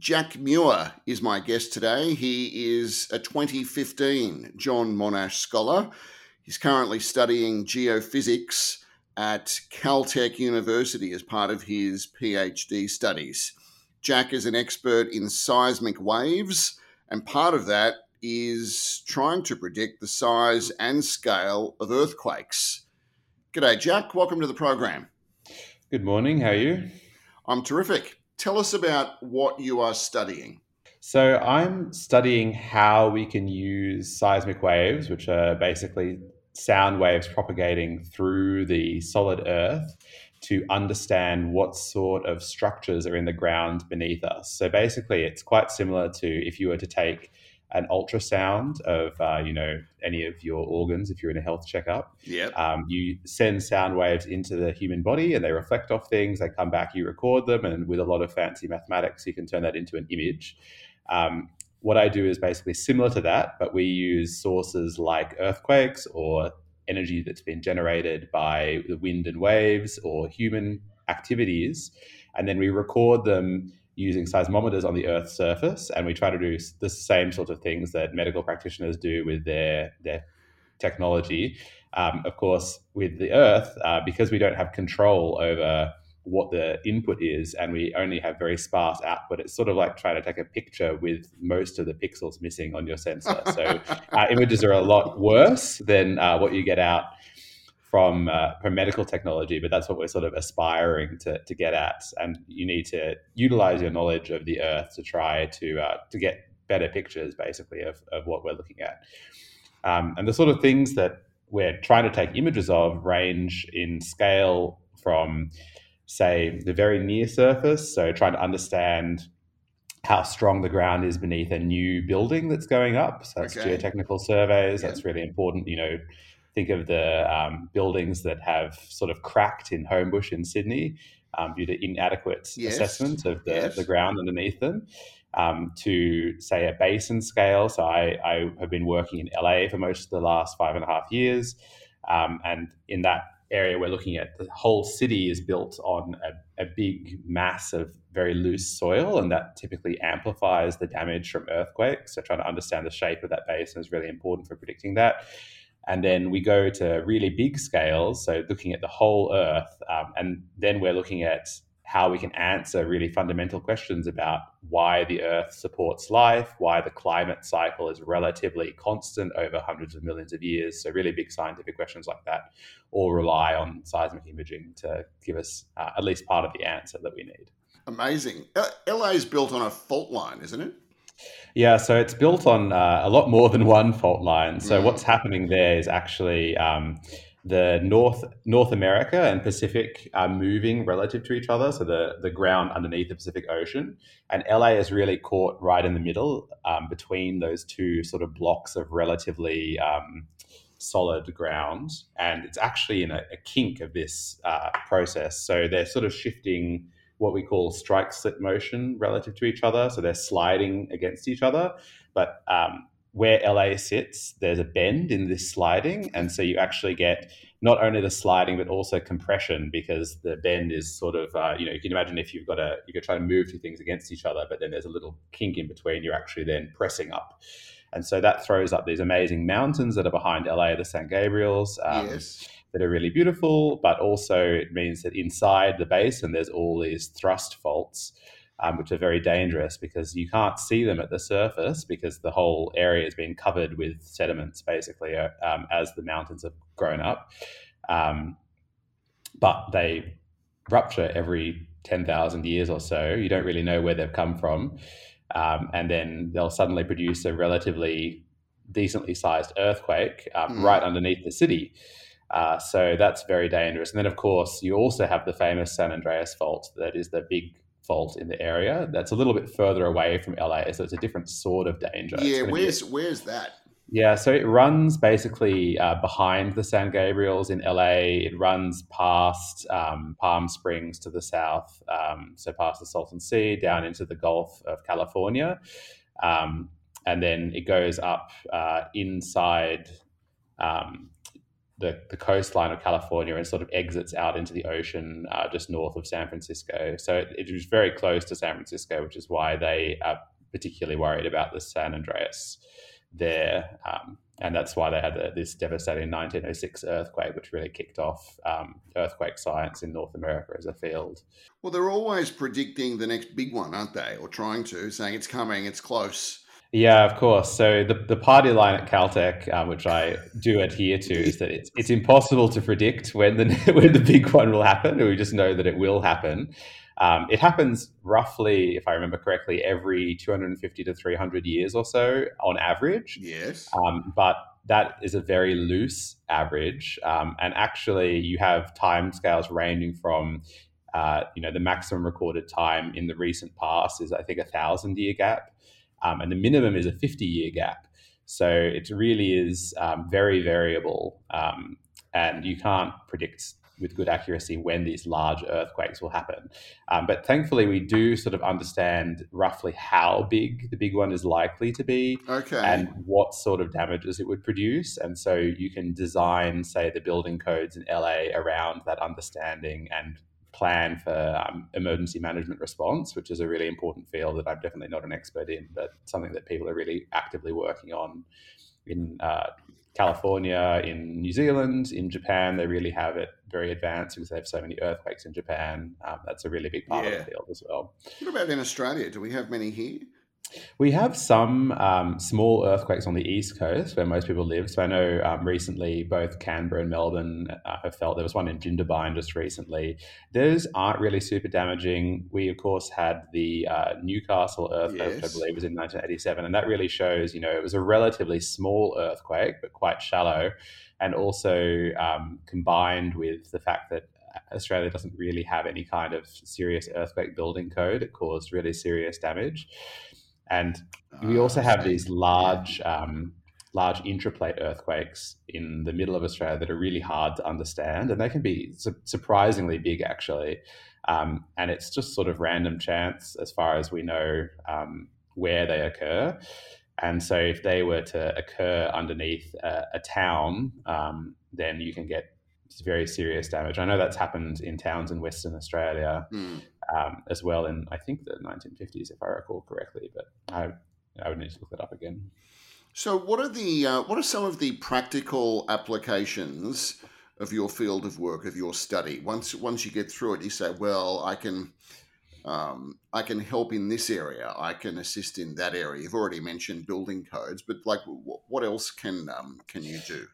Jack Muir is my guest today. He is a 2015 John Monash Scholar. He's currently studying geophysics at Caltech University as part of his PhD studies. Jack is an expert in seismic waves, and part of that is trying to predict the size and scale of earthquakes. G'day, Jack. Welcome to the program. Good morning. How are you? I'm terrific. Tell us about what you are studying. So, I'm studying how we can use seismic waves, which are basically sound waves propagating through the solid earth, to understand what sort of structures are in the ground beneath us. So, basically, it's quite similar to if you were to take an ultrasound of uh, you know any of your organs if you're in a health checkup. Yeah. Um, you send sound waves into the human body and they reflect off things. They come back, you record them, and with a lot of fancy mathematics, you can turn that into an image. Um, what I do is basically similar to that, but we use sources like earthquakes or energy that's been generated by the wind and waves or human activities, and then we record them using seismometers on the Earth's surface, and we try to do the same sort of things that medical practitioners do with their their technology. Um, of course, with the Earth, uh, because we don't have control over what the input is, and we only have very sparse output, it's sort of like trying to take a picture with most of the pixels missing on your sensor. So uh, images are a lot worse than uh, what you get out from uh, from medical technology, but that's what we're sort of aspiring to, to get at. And you need to utilize your knowledge of the Earth to try to uh, to get better pictures, basically, of, of what we're looking at. Um, and the sort of things that we're trying to take images of range in scale from, say, the very near surface, so trying to understand how strong the ground is beneath a new building that's going up. So that's okay. geotechnical surveys. Yeah. That's really important. You know think of the um, buildings that have sort of cracked in Homebush in Sydney um, due to inadequate yes. assessment of the, yes. the ground underneath them. Um, to say a basin scale. So I, I, have been working in LA for most of the last five and a half years. Um, and in that area, we're looking at the whole city is built on a, a, big mass of very loose soil, and that typically amplifies the damage from earthquakes. So trying to understand the shape of that basin is really important for predicting that. And then we go to really big scales, so looking at the whole Earth. Um, and then we're looking at how we can answer really fundamental questions about why the Earth supports life, why the climate cycle is relatively constant over hundreds of millions of years. So, really big scientific questions like that all rely on seismic imaging to give us uh, at least part of the answer that we need. Amazing. LA is built on a fault line, isn't it? Yeah, so it's built on uh, a lot more than one fault line. So mm. what's happening there is actually um, the North North America and Pacific are moving relative to each other. So the the ground underneath the Pacific Ocean, and LA is really caught right in the middle um, between those two sort of blocks of relatively. Um, solid ground and it's actually in a, a kink of this uh, process so they're sort of shifting what we call strike slip motion relative to each other. So they're sliding against each other. But um, where LA sits, there's a bend in this sliding. And so you actually get not only the sliding, but also compression because the bend is sort of, uh, you know, you can imagine if you've got a, you could try to move two things against each other, but then there's a little kink in between, you're actually then pressing up. And so that throws up these amazing mountains that are behind LA, the San Gabriels. Um, yes that are really beautiful, but also it means that inside the basin there's all these thrust faults, um, which are very dangerous because you can't see them at the surface because the whole area has been covered with sediments basically uh, um, as the mountains have grown up. Um, but they rupture every 10,000 years or so. You don't really know where they've come from. Um, and then they'll suddenly produce a relatively decently sized earthquake mm. right underneath the city. Uh, so that's very dangerous. And then, of course, you also have the famous San Andreas fault that is the big fault in the area. That's a little bit further away from LA, so it's a different sort of danger. Yeah, where's where's that? Yeah, so it runs basically uh, behind the San Gabriels in LA. It runs past um, Palm Springs to the south, um, so past the Salton Sea down into the Gulf of California, um, and then it goes up uh, inside um, the, the coastline of California and sort of exits out into the ocean uh, just north of San Francisco. So it, it, was very close to San Francisco, which is why they are particularly worried about the San Andreas there. Um, and that's why they had the, this devastating 1906 earthquake, which really kicked off um, earthquake science in North America as a field. Well, they're always predicting the next big one, aren't they? Or trying to, saying it's coming, it's close. Yeah, of course. So the, the party line at Caltech, um, which I do adhere to, is that it's it's impossible to predict when the when the big one will happen. We just know that it will happen. Um, it happens roughly, if I remember correctly, every 250 to 300 years or so on average. Yes. Um, but that is a very loose average. Um, and actually, you have time scales ranging from, uh, you know, the maximum recorded time in the recent past is, I think, a thousand year gap. Um, and the minimum is a 50 year gap. So it really is um, very variable. Um, and you can't predict with good accuracy when these large earthquakes will happen. Um, but thankfully, we do sort of understand roughly how big the big one is likely to be okay. and what sort of damages it would produce. And so you can design, say, the building codes in LA around that understanding and plan for um, emergency management response, which is a really important field that I'm definitely not an expert in, but something that people are really actively working on in uh, California, in New Zealand, in Japan, they really have it very advanced because they have so many earthquakes in Japan. Um, that's a really big part yeah. of the field as well. What about in Australia? Do we have many here? We have some um, small earthquakes on the east coast where most people live. So I know um, recently both Canberra and Melbourne uh, have felt there was one in Jindabyne just recently. Those aren't really super damaging. We of course had the uh, Newcastle earthquake, yes. which I believe was in 1987, and that really shows you know it was a relatively small earthquake but quite shallow, and also um, combined with the fact that Australia doesn't really have any kind of serious earthquake building code. It caused really serious damage. And we ah, also have these large, um, large intraplate earthquakes in the middle of Australia that are really hard to understand, and they can be su- surprisingly big, actually. Um, and it's just sort of random chance, as far as we know, um, where they occur. And so, if they were to occur underneath a, a town, um, then you can get very serious damage. I know that's happened in towns in Western Australia. Mm um, as well in I think the 1950s, if I recall correctly. But I I would need to look that up again. So, what are the uh, what are some of the practical applications of your field of work of your study? Once once you get through it, you say, "Well, I can." Um, I can help in this area. I can assist in that area. You've already mentioned building codes, but like, what else can um, can you do?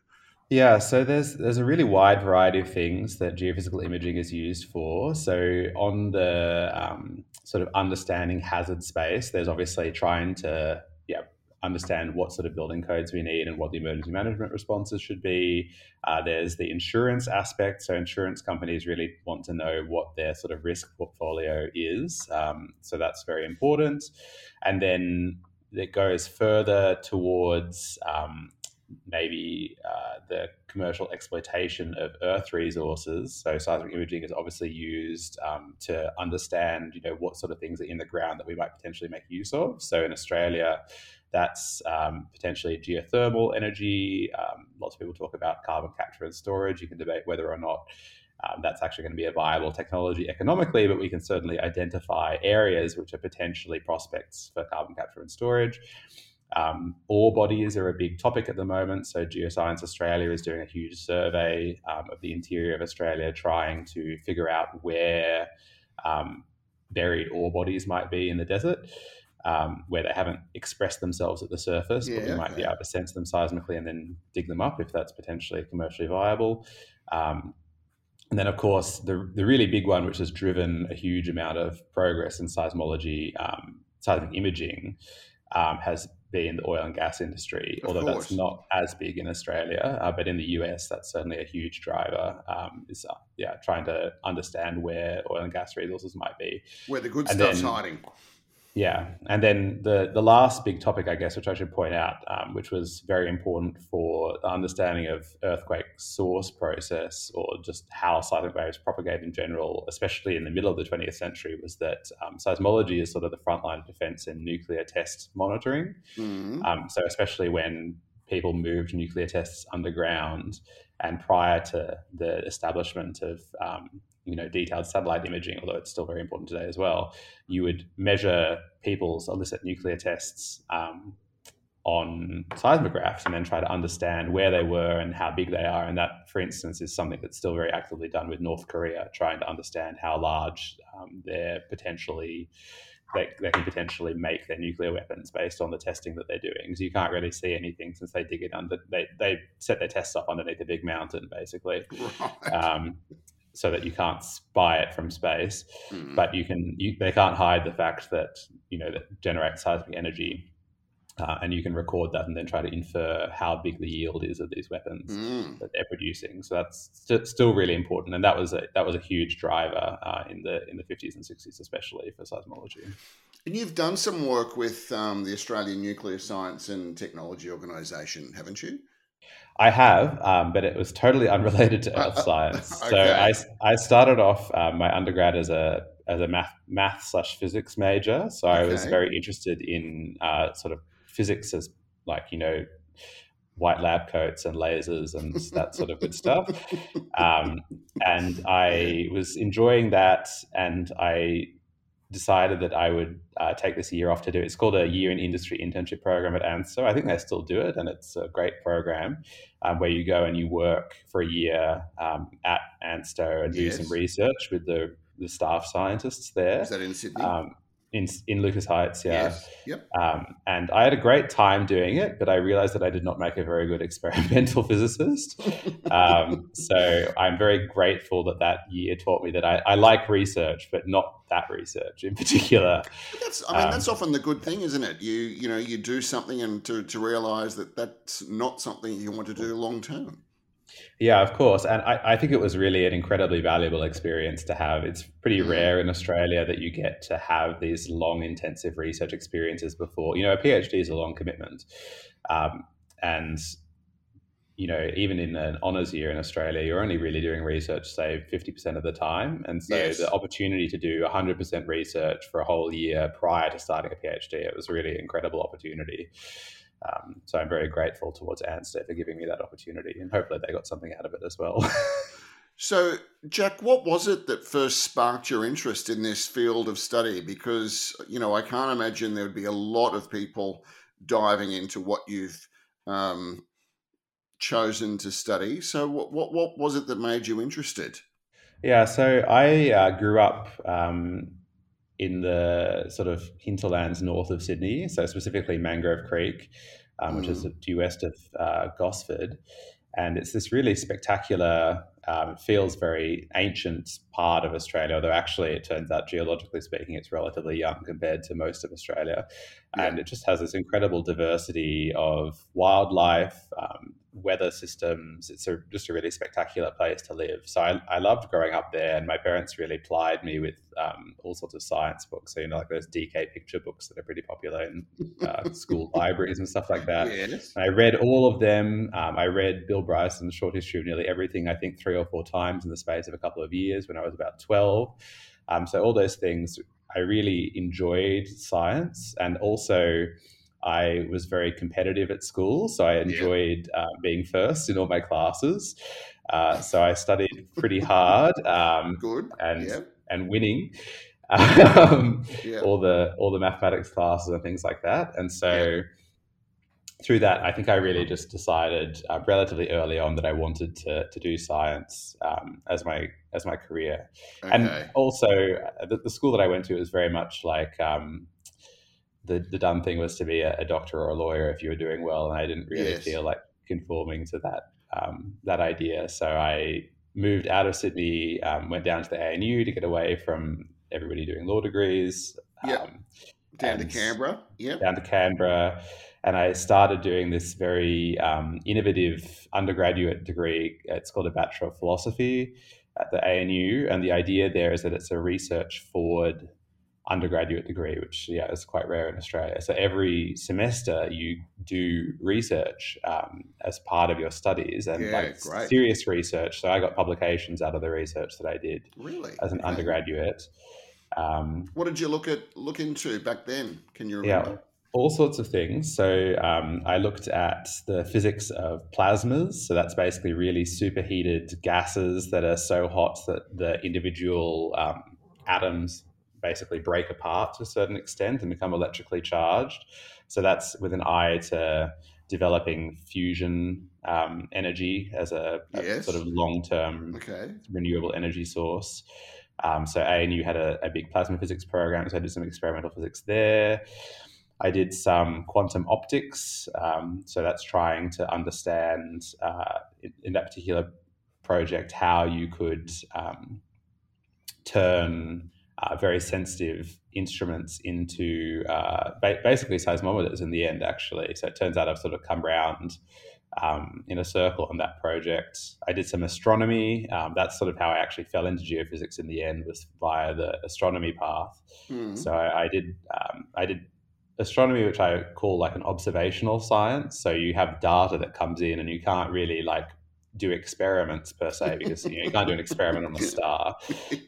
Yeah, so there's there's a really wide variety of things that geophysical imaging is used for. So on the um, sort of understanding hazard space, there's obviously trying to yeah understand what sort of building codes we need and what the emergency management responses should be. Uh, there's the insurance aspect. So insurance companies really want to know what their sort of risk portfolio is. Um, so that's very important. And then it goes further towards um, maybe uh, the commercial exploitation of Earth resources. So seismic imaging is obviously used um, to understand, you know, what sort of things are in the ground that we might potentially make use of. So in Australia, that's um, potentially geothermal energy. Um, lots of people talk about carbon capture and storage. You can debate whether or not um, that's actually going to be a viable technology economically, but we can certainly identify areas which are potentially prospects for carbon capture and storage. Um, ore bodies are a big topic at the moment. So, Geoscience Australia is doing a huge survey um, of the interior of Australia, trying to figure out where um, buried ore bodies might be in the desert, um, where they haven't expressed themselves at the surface, yeah, but we might okay. be able to sense them seismically and then dig them up if that's potentially commercially viable. Um, and then, of course, the, the really big one, which has driven a huge amount of progress in seismology, um, seismic imaging, um, has been the oil and gas industry, of although course. that's not as big in Australia. Uh, but in the US, that's certainly a huge driver. Um, is uh, yeah, trying to understand where oil and gas resources might be, where the good and stuff's then, hiding. Yeah, and then the the last big topic, I guess, which I should point out, um, which was very important for the understanding of earthquake source process or just how seismic waves propagate in general, especially in the middle of the 20th century, was that um, seismology is sort of the front line of defense in nuclear test monitoring. Mm-hmm. Um, so especially when people moved nuclear tests underground, and prior to the establishment of um, you know detailed satellite imaging, although it's still very important today as well, you would measure people's illicit nuclear tests um, on seismographs and then try to understand where they were and how big they are. And that, for instance, is something that's still very actively done with North Korea, trying to understand how large um, they're potentially. They, they can potentially make their nuclear weapons based on the testing that they're doing. So you can't really see anything since they dig it under. They, they set their tests up underneath a big mountain, basically. Right. Um, so that you can't spy it from space, mm. but you can. You, they can't hide the fact that you know that generates seismic energy uh, and you can record that and then try to infer how big the yield is of these weapons mm. that they're producing. So that's st- still really important, and that was a that was a huge driver uh, in the in the fifties and sixties, especially for seismology. And you've done some work with um, the Australian Nuclear Science and Technology Organisation, haven't you? I have, um, but it was totally unrelated to earth uh, uh science. okay. So I, I started off uh, my undergrad as a as a math math slash physics major. So okay. I was very interested in uh, sort of physics as like you know white lab coats and lasers and that sort of good stuff. Um, and I was enjoying that, and I decided that I would uh, take this year off to do it. It's called a year in industry internship program at ANSTO. I think they still do it, and it's a great program um, where you go and you work for a year um, at ANSTO and yes. do some research with the the staff scientists there. Is that in Sydney? Um, in in Lucas Heights, yeah. Yes. Yep. Um, and I had a great time doing it, but I realized that I did not make a very good experimental physicist. um, so I'm very grateful that that year taught me that I, I like research, but not that research in particular. But that's I mean um, that's often the good thing, isn't it? You you know you do something and to to realize that that's not something you want to do long term. Yeah, of course. And I, I, think it was really an incredibly valuable experience to have. It's pretty mm. rare in Australia that you get to have these long, intensive research experiences before. You know, a PhD is a long commitment. Um, and, you know, even in an honours year in Australia, you're only really doing research, say, 50% of the time. And so yes. the opportunity to do 100% research for a whole year prior to starting a PhD, it was a really incredible opportunity. Um, so I'm very grateful towards ANSTO for giving me that opportunity, and hopefully they got something out of it as well. so, Jack, what was it that first sparked your interest in this field of study? Because you know, I can't imagine there would be a lot of people diving into what you've um, chosen to study. So, what, what what was it that made you interested? Yeah, so I uh, grew up um, in the sort of hinterlands north of Sydney, so specifically Mangrove Creek, um, mm. which is mm. due west of uh, Gosford. And it's this really spectacular, um, feels very ancient part of Australia, although actually it turns out, geologically speaking, it's relatively young compared to most of Australia. Yeah. And it just has this incredible diversity of wildlife, um, weather systems. It's a, just a really spectacular place to live. So I, I loved growing up there, and my parents really plied me with um, all sorts of science books. So you know, like those DK picture books that are pretty popular in uh, school libraries and stuff like that. Yes. I read all of them. Um, I read Bill Bryson's Short History of Nearly Everything. I think three or four times in the space of a couple of years when I was about twelve. Um, so all those things, I really enjoyed science, and also I was very competitive at school, so I enjoyed yeah. uh, being first in all my classes. Uh, so I studied pretty hard. Um, Good. And yeah. and winning. Um, yeah. all the all the mathematics classes and things like that. And so through that, I think I really just decided uh, relatively early on that I wanted to, to do science um, as my as my career, okay. and also uh, the, the, school that I went to was very much like um, the, the done thing was to be a, a, doctor or a lawyer if you were doing well, and I didn't really yes. feel like conforming to that um, that idea. So I moved out of Sydney, um, went down to the ANU to get away from everybody doing law degrees. Yeah. Um, down to Canberra. Yeah. Down to Canberra. And I started doing this very um, innovative undergraduate degree. It's called a Bachelor of Philosophy at the ANU. And the idea there is that it's a research forward undergraduate degree, which yeah is quite rare in Australia. So every semester you do research um, as part of your studies and yeah, like great. serious research. So I got publications out of the research that I did really as an okay. undergraduate. Um, what did you look at look into back then? Can you remember? Yeah. all sorts of things. So um, I looked at the physics of plasmas. So that's basically really superheated gases that are so hot that the individual um, atoms basically break apart to a certain extent and become electrically charged. So that's with an eye to developing fusion um, energy as a, a yes. sort of long-term okay. renewable energy source. Um, so ANU had a, a, big plasma physics program, so I did some experimental physics there. I did some quantum optics, um, so that's trying to understand uh, in, in, that particular project how you could um, turn uh, very sensitive instruments into uh, ba- basically seismometers in the end, actually. So it turns out I've sort of come around um, in a circle on that project. I did some astronomy. Um, that's sort of how I actually fell into geophysics in the end, was via the astronomy path. Mm. So I, I did um, I did astronomy, which I call like an observational science. So you have data that comes in, and you can't really like do experiments per se because you, know, you can't do an experiment on a star,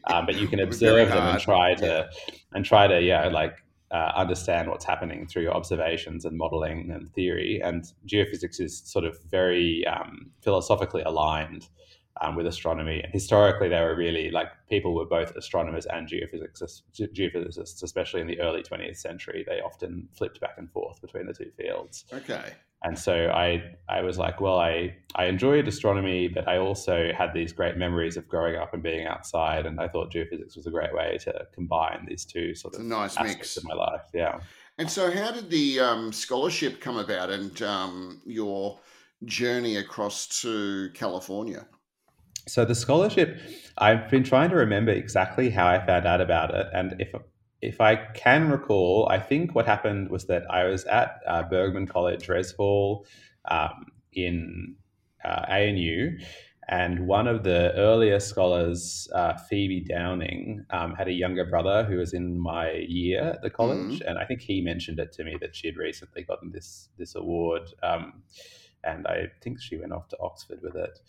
um, but you can observe them and try to yeah. and try to yeah like uh, understand what's happening through your observations and modeling and theory. And geophysics is sort of very um, philosophically aligned um, with astronomy. And historically, they were really like people were both astronomers and geophysicists, geophysicists, especially in the early 20th century. They often flipped back and forth between the two fields. Okay. And so I, I was like, well, I, I enjoyed astronomy, but I also had these great memories of growing up and being outside. And I thought geophysics was a great way to combine these two sort of nice aspects mix. of my life. Yeah. And so, how did the um, scholarship come about and um, your journey across to California? So the scholarship, I've been trying to remember exactly how I found out about it, and if if I can recall, I think what happened was that I was at uh, Burgmann College, Res Hall, um, in uh, ANU, and one of the earlier scholars, uh, Phoebe Downing, um, had a younger brother who was in my year at the college, mm-hmm. and I think he mentioned it to me that she had recently gotten this this award, um, and I think she went off to Oxford with it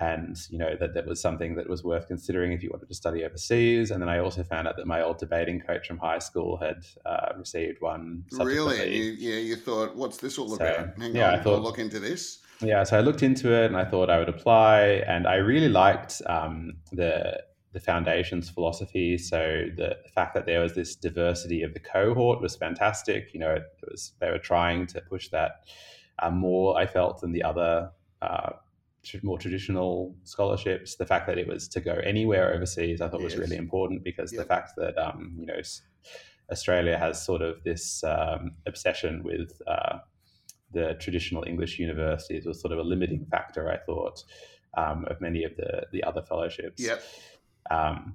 and you know that that was something that was worth considering if you wanted to study overseas. And then I also found out that my old debating coach from high school had uh, received one. Really? You, yeah, you thought, what's this all so, about? Hang yeah, on, I thought, I'll look into this. Yeah, so I looked into it and I thought I would apply, and I really liked um, the the foundations philosophy. So the, the, fact that there was this diversity of the cohort was fantastic. You know, it was they were trying to push that uh, more. I felt than the other. Uh, more traditional scholarships. The fact that it was to go anywhere overseas, I thought yes. was really important because yep. the fact that um, you know Australia has sort of this um, obsession with uh, the traditional English universities was sort of a limiting factor. I thought um, of many of the the other fellowships. Yep. Um,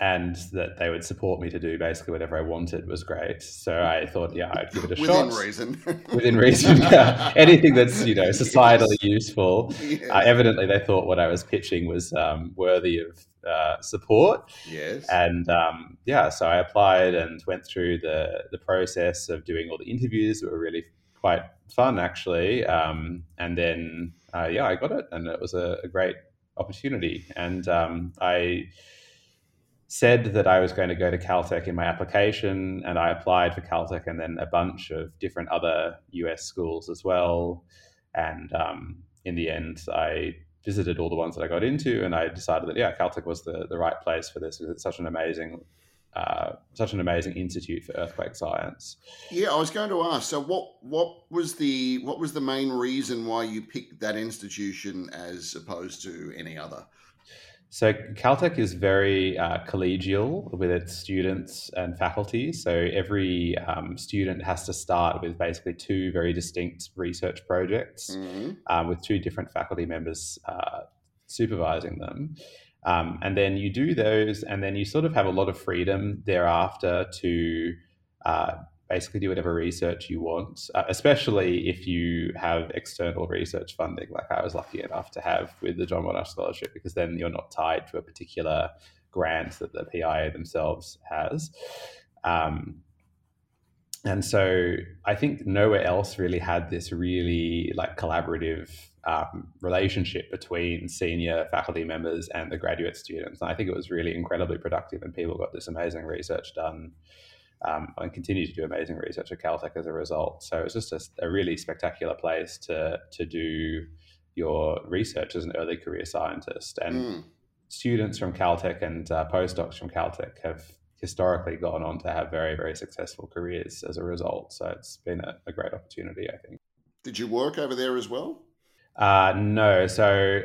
and that they would support me to do basically whatever I wanted was great. So I thought, yeah, I'd give it a Within shot. Within reason. Within reason. Yeah. Anything that's, you know, societally useful. Yes. Uh, evidently, they thought what I was pitching was um, worthy of uh, support. Yes. And um, yeah, so I applied and went through the, the process of doing all the interviews that were really quite fun, actually. Um, and then, uh, yeah, I got it. And it was a, a great opportunity. And um, I said that I was going to go to Caltech in my application, and I applied for Caltech and then a bunch of different other US schools as well. And um, in the end, I visited all the ones that I got into, and I decided that yeah, Caltech was the the right place for this because it's such an amazing. Uh, such an amazing institute for earthquake science. Yeah, I was going to ask. So, what what was the what was the main reason why you picked that institution as opposed to any other? So Caltech is very uh, collegial with its students and faculty. So every um, student has to start with basically two very distinct research projects mm-hmm. um, with two different faculty members uh, supervising them. Um, and then you do those, and then you sort of have a lot of freedom thereafter to uh, basically do whatever research you want, uh, especially if you have external research funding, like I was lucky enough to have with the John Monash Scholarship, because then you're not tied to a particular grant that the PIA themselves has. Um, and so I think nowhere else really had this really like collaborative um, relationship between senior faculty members and the graduate students. And I think it was really incredibly productive, and people got this amazing research done um, and continue to do amazing research at Caltech as a result. So it's just a, a, really spectacular place to to do your research as an early career scientist. And mm. students from Caltech and uh, postdocs from Caltech have historically gone on to have very very successful careers as a result. So it's been a, a great opportunity, I think. Did you work over there as well? Uh, no. So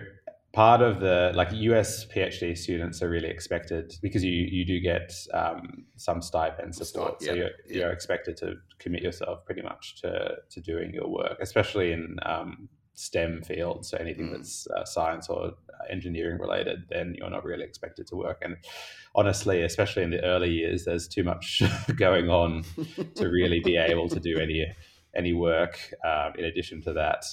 part of the like US PhD students are really expected because you you do get um, some stipend support, so you're, yeah. you're expected to commit yourself pretty much to to doing your work, especially in um, STEM fields, so anything mm. that's uh, science or engineering related, then you're not really expected to work. And honestly, especially in the early years, there's too much going on to really be able to do any any work um, in addition to that.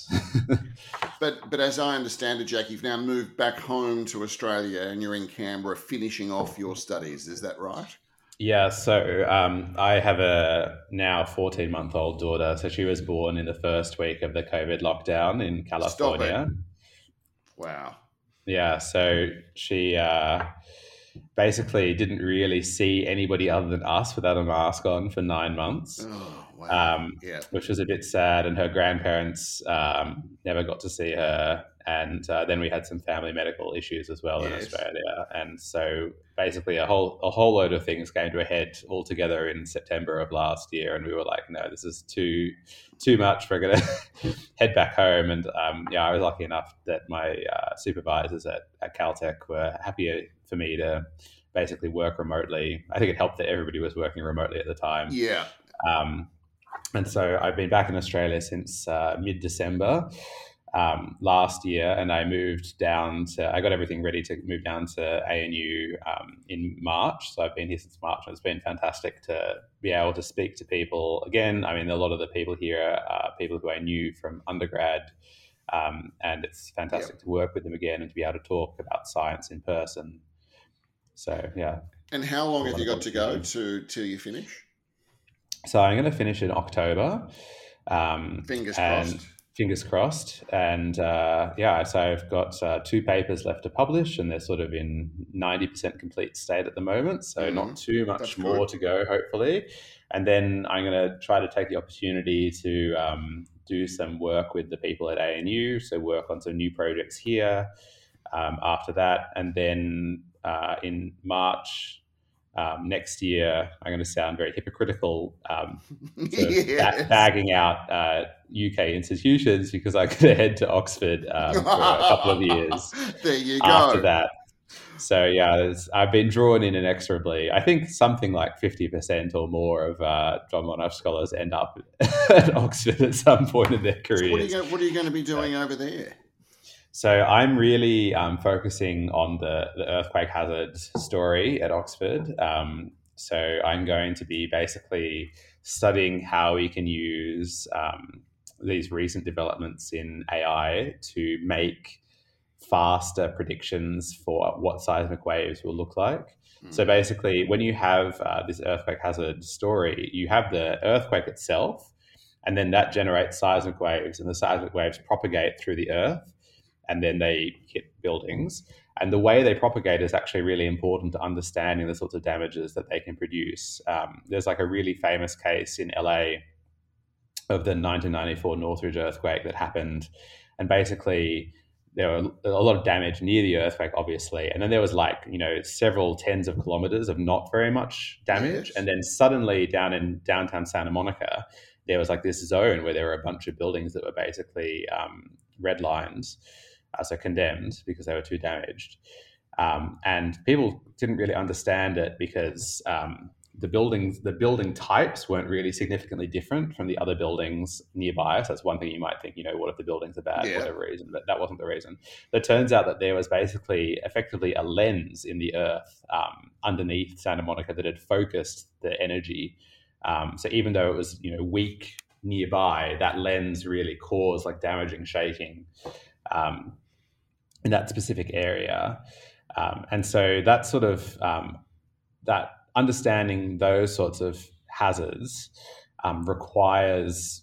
but but as I understand it, Jack, you've now moved back home to Australia and you're in Canberra finishing off your studies. Is that right? Yeah, so um, I have a now 14 month old daughter. So she was born in the first week of the COVID lockdown in California. Wow. Yeah, so she uh, basically didn't really see anybody other than us without a mask on for nine months. Wow. um, yeah. which was a bit sad. And her grandparents um, never got to see her. And uh, then we had some family medical issues as well yes. in Australia. And so basically, a whole a whole load of things came to a head all together in September of last year. And we were like, no, this is too too much. We're going to head back home. And um, yeah, I was lucky enough that my uh, supervisors at, at Caltech were happy for me to basically work remotely. I think it helped that everybody was working remotely at the time. Yeah. Um, and so I've been back in Australia since uh, mid December um, last year, and I moved down to. I got everything ready to move down to ANU um, in March. So I've been here since March, and it's been fantastic to be able to speak to people again. I mean, a lot of the people here are people who I knew from undergrad. Um, and it's fantastic yep. to work with them again and to be able to talk about science in person. So yeah. And how long have you got to go to till you finish? So I'm going to finish in October. Um, fingers crossed. Fingers crossed. And uh, yeah, so I've got uh, two papers left to publish, and they're sort of in 90% complete state at the moment. So mm-hmm. not too much That's more good. to go, hopefully. And then I'm going to try to take the opportunity to um, do some work with the people at ANU, so work on some new projects here. Um, after that, and then uh, in March, um, next year, I'm going to sound very hypocritical, um, yes. bagging out uh, UK institutions because I could head to Oxford um, for a couple of years. there you go. After that, so yeah, I've been drawn in inexorably. I think something like fifty percent or more of uh, John Monash scholars end up at Oxford at some point in their careers. So what, are you, what, are you, going to be doing over there? So I'm really um, focusing on the, the earthquake hazard story at Oxford. Um, so I'm going to be basically studying how we can use um, these recent developments in AI to make faster predictions for what seismic waves will look like. Mm. So basically, when you have uh, this earthquake hazard story, you have the earthquake itself, and then that generates seismic waves, and the seismic waves propagate through the earth and then they hit buildings. And the way they propagate is actually really important to understanding the sorts of damages that they can produce. Um, there's like a really famous case in LA of the 1994 Northridge earthquake that happened. And basically, there were a lot of damage near the earthquake, obviously. And then there was like, you know, several tens of kilometers of not very much damage. Yes. And then suddenly down in downtown Santa Monica, there was like this zone where there were a bunch of buildings that were basically um, red lines uh, so condemned because they were too damaged. Um, and people didn't really understand it because um, the buildings, the building types weren't really significantly different from the other buildings nearby. So that's one thing you might think, you know, what if the buildings are bad yeah. for whatever reason? But that wasn't the reason. But it turns out that there was basically effectively a lens in the earth um, underneath Santa Monica that had focused the energy. Um, so even though it was, you know, weak nearby, that lens really caused like damaging shaking um, in that specific area. Um, and so that sort of um, that understanding those sorts of hazards um, requires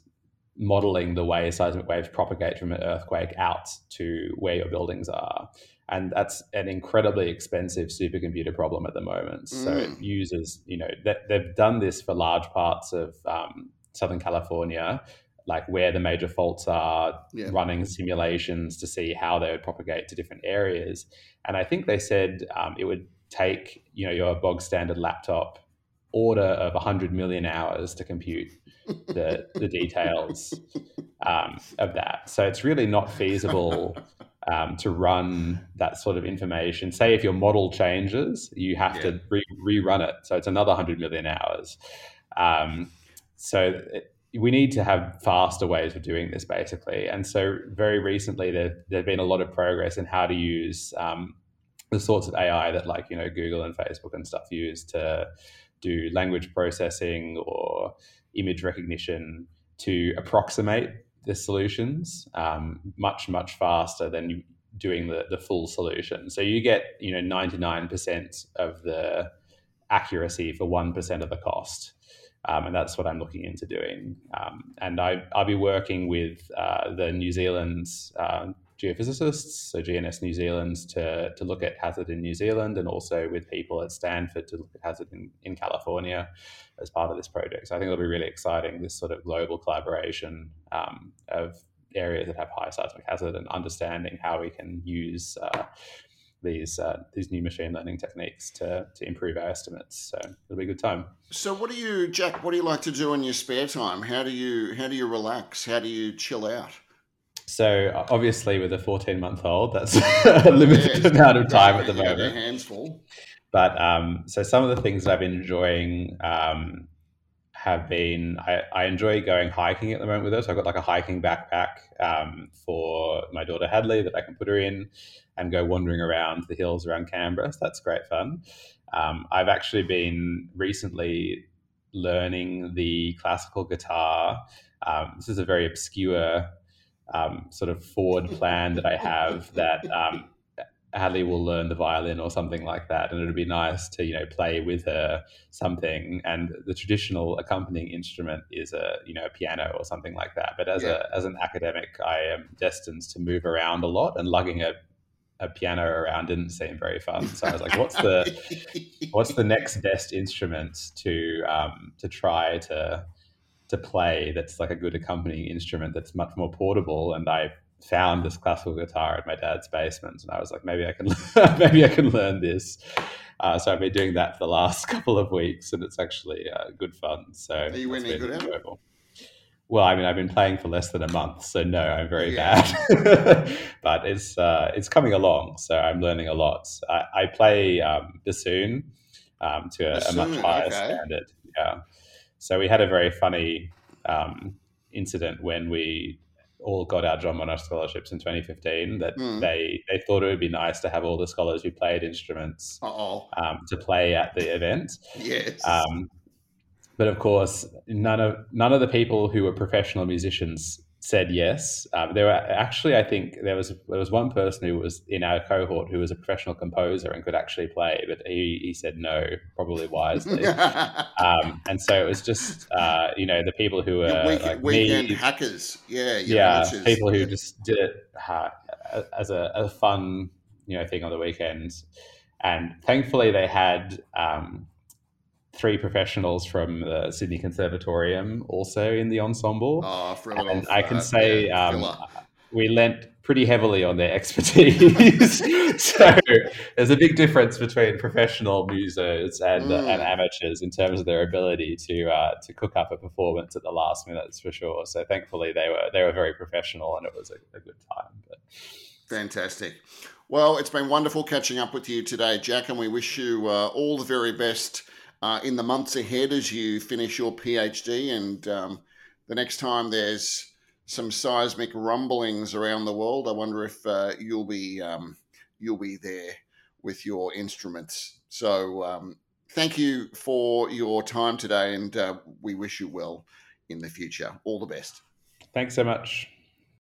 modeling the way seismic waves propagate from an earthquake out to where your buildings are. and that's an incredibly expensive supercomputer problem at the moment. So mm. it uses, you know, they've done this for large parts of um, Southern California, like where the major faults are, yeah. running simulations to see how they would propagate to different areas. And I think they said um, it would take, you know, your bog standard laptop order of 100 million hours to compute the, the details um, of that. So it's really not feasible um, to run that sort of information. Say if your model changes, you have yeah. to re- rerun it. So it's another 100 million hours. Um, so it, we need to have faster ways of doing this, basically. And so very recently, there there's been a lot of progress in how to use um, the sorts of AI that, like you know, Google and Facebook and stuff use to do language processing or image recognition to approximate the solutions um, much much faster than doing the, the full solution. So you get you know ninety nine percent of the accuracy for one percent of the cost. Um, and that's what I'm looking into doing. Um, and I, will be working with uh, the New Zealand uh, geophysicists, so GNS New Zealand, to, to look at hazard in New Zealand and also with people at Stanford to look at hazard in, in California as part of this project. So I think it'll be really exciting, this sort of global collaboration um, of areas that have high seismic hazard and understanding how we can use uh, these uh, these new machine learning techniques to, to improve our estimates. So it'll be a good time. So what do you, Jack? What do you like to do in your spare time? How do you how do you relax? How do you chill out? So obviously, with a 14 month old, that's a limited yeah, amount of time at the moment. Hands full. But um, so some of the things that I've been enjoying um, have been I, I, enjoy going hiking at the moment with her. So I've got like a hiking backpack um, for my daughter Hadley that I can put her in and go wandering around the hills around Canberra. So that's great fun. Um, I've actually been recently learning the classical guitar. Um, this is a very obscure um, sort of forward plan that I have that um, Hadley will learn the violin or something like that, and it'd be nice to you know play with her something. And the traditional accompanying instrument is a you know a piano or something like that. But as yeah. a as an academic, I am destined to move around a lot, and lugging a a piano around didn't seem very fun. So I was like, what's the what's the next best instrument to um, to try to to play that's like a good accompanying instrument that's much more portable and I found this classical guitar in my dad's basement and I was like maybe I can maybe I can learn this uh, so I've been doing that for the last couple of weeks and it's actually uh, good fun so are you winning good enjoyable. Well, I mean, I've been playing for less than a month, so no, I'm very yeah. bad. but it's uh, it's coming along, so I'm learning a lot. I, I play um, bassoon um, to a, bassoon, a, much higher okay. standard. Yeah. So we had a very funny um, incident when we all got our John Monash scholarships in 2015 that mm. they they thought it would be nice to have all the scholars who played instruments um, to play at the event. Yes. Um, but of course, none of none of the people who were professional musicians said yes. Um, there were actually, I think, there was there was one person who was in our cohort who was a professional composer and could actually play, but he, he said no, probably wisely. um, and so it was just uh, you know the people who were weekend, like weekend me, hackers, yeah, yeah, people who just did it uh, as a, a fun you know thing on the weekends. And thankfully, they had um, three professionals from the Sydney Conservatorium also in the ensemble. Oh, and I can say yeah, um, we lent pretty heavily on their expertise. so there's a big difference between professional musos and, mm. uh, and amateurs in terms of their ability to uh, to cook up a performance at the last minutes for sure. So thankfully they were they were very professional and it was a, a good time. But. Fantastic. Well, it's been wonderful catching up with you today, Jack, and we wish you uh, all the very best uh, in the months ahead as you finish your PhD. And um, the next time there's some seismic rumblings around the world, I wonder if uh, you'll be um, you'll be there with your instruments. So um, thank you for your time today, and uh, we wish you well in the future. All the best. Thanks so much.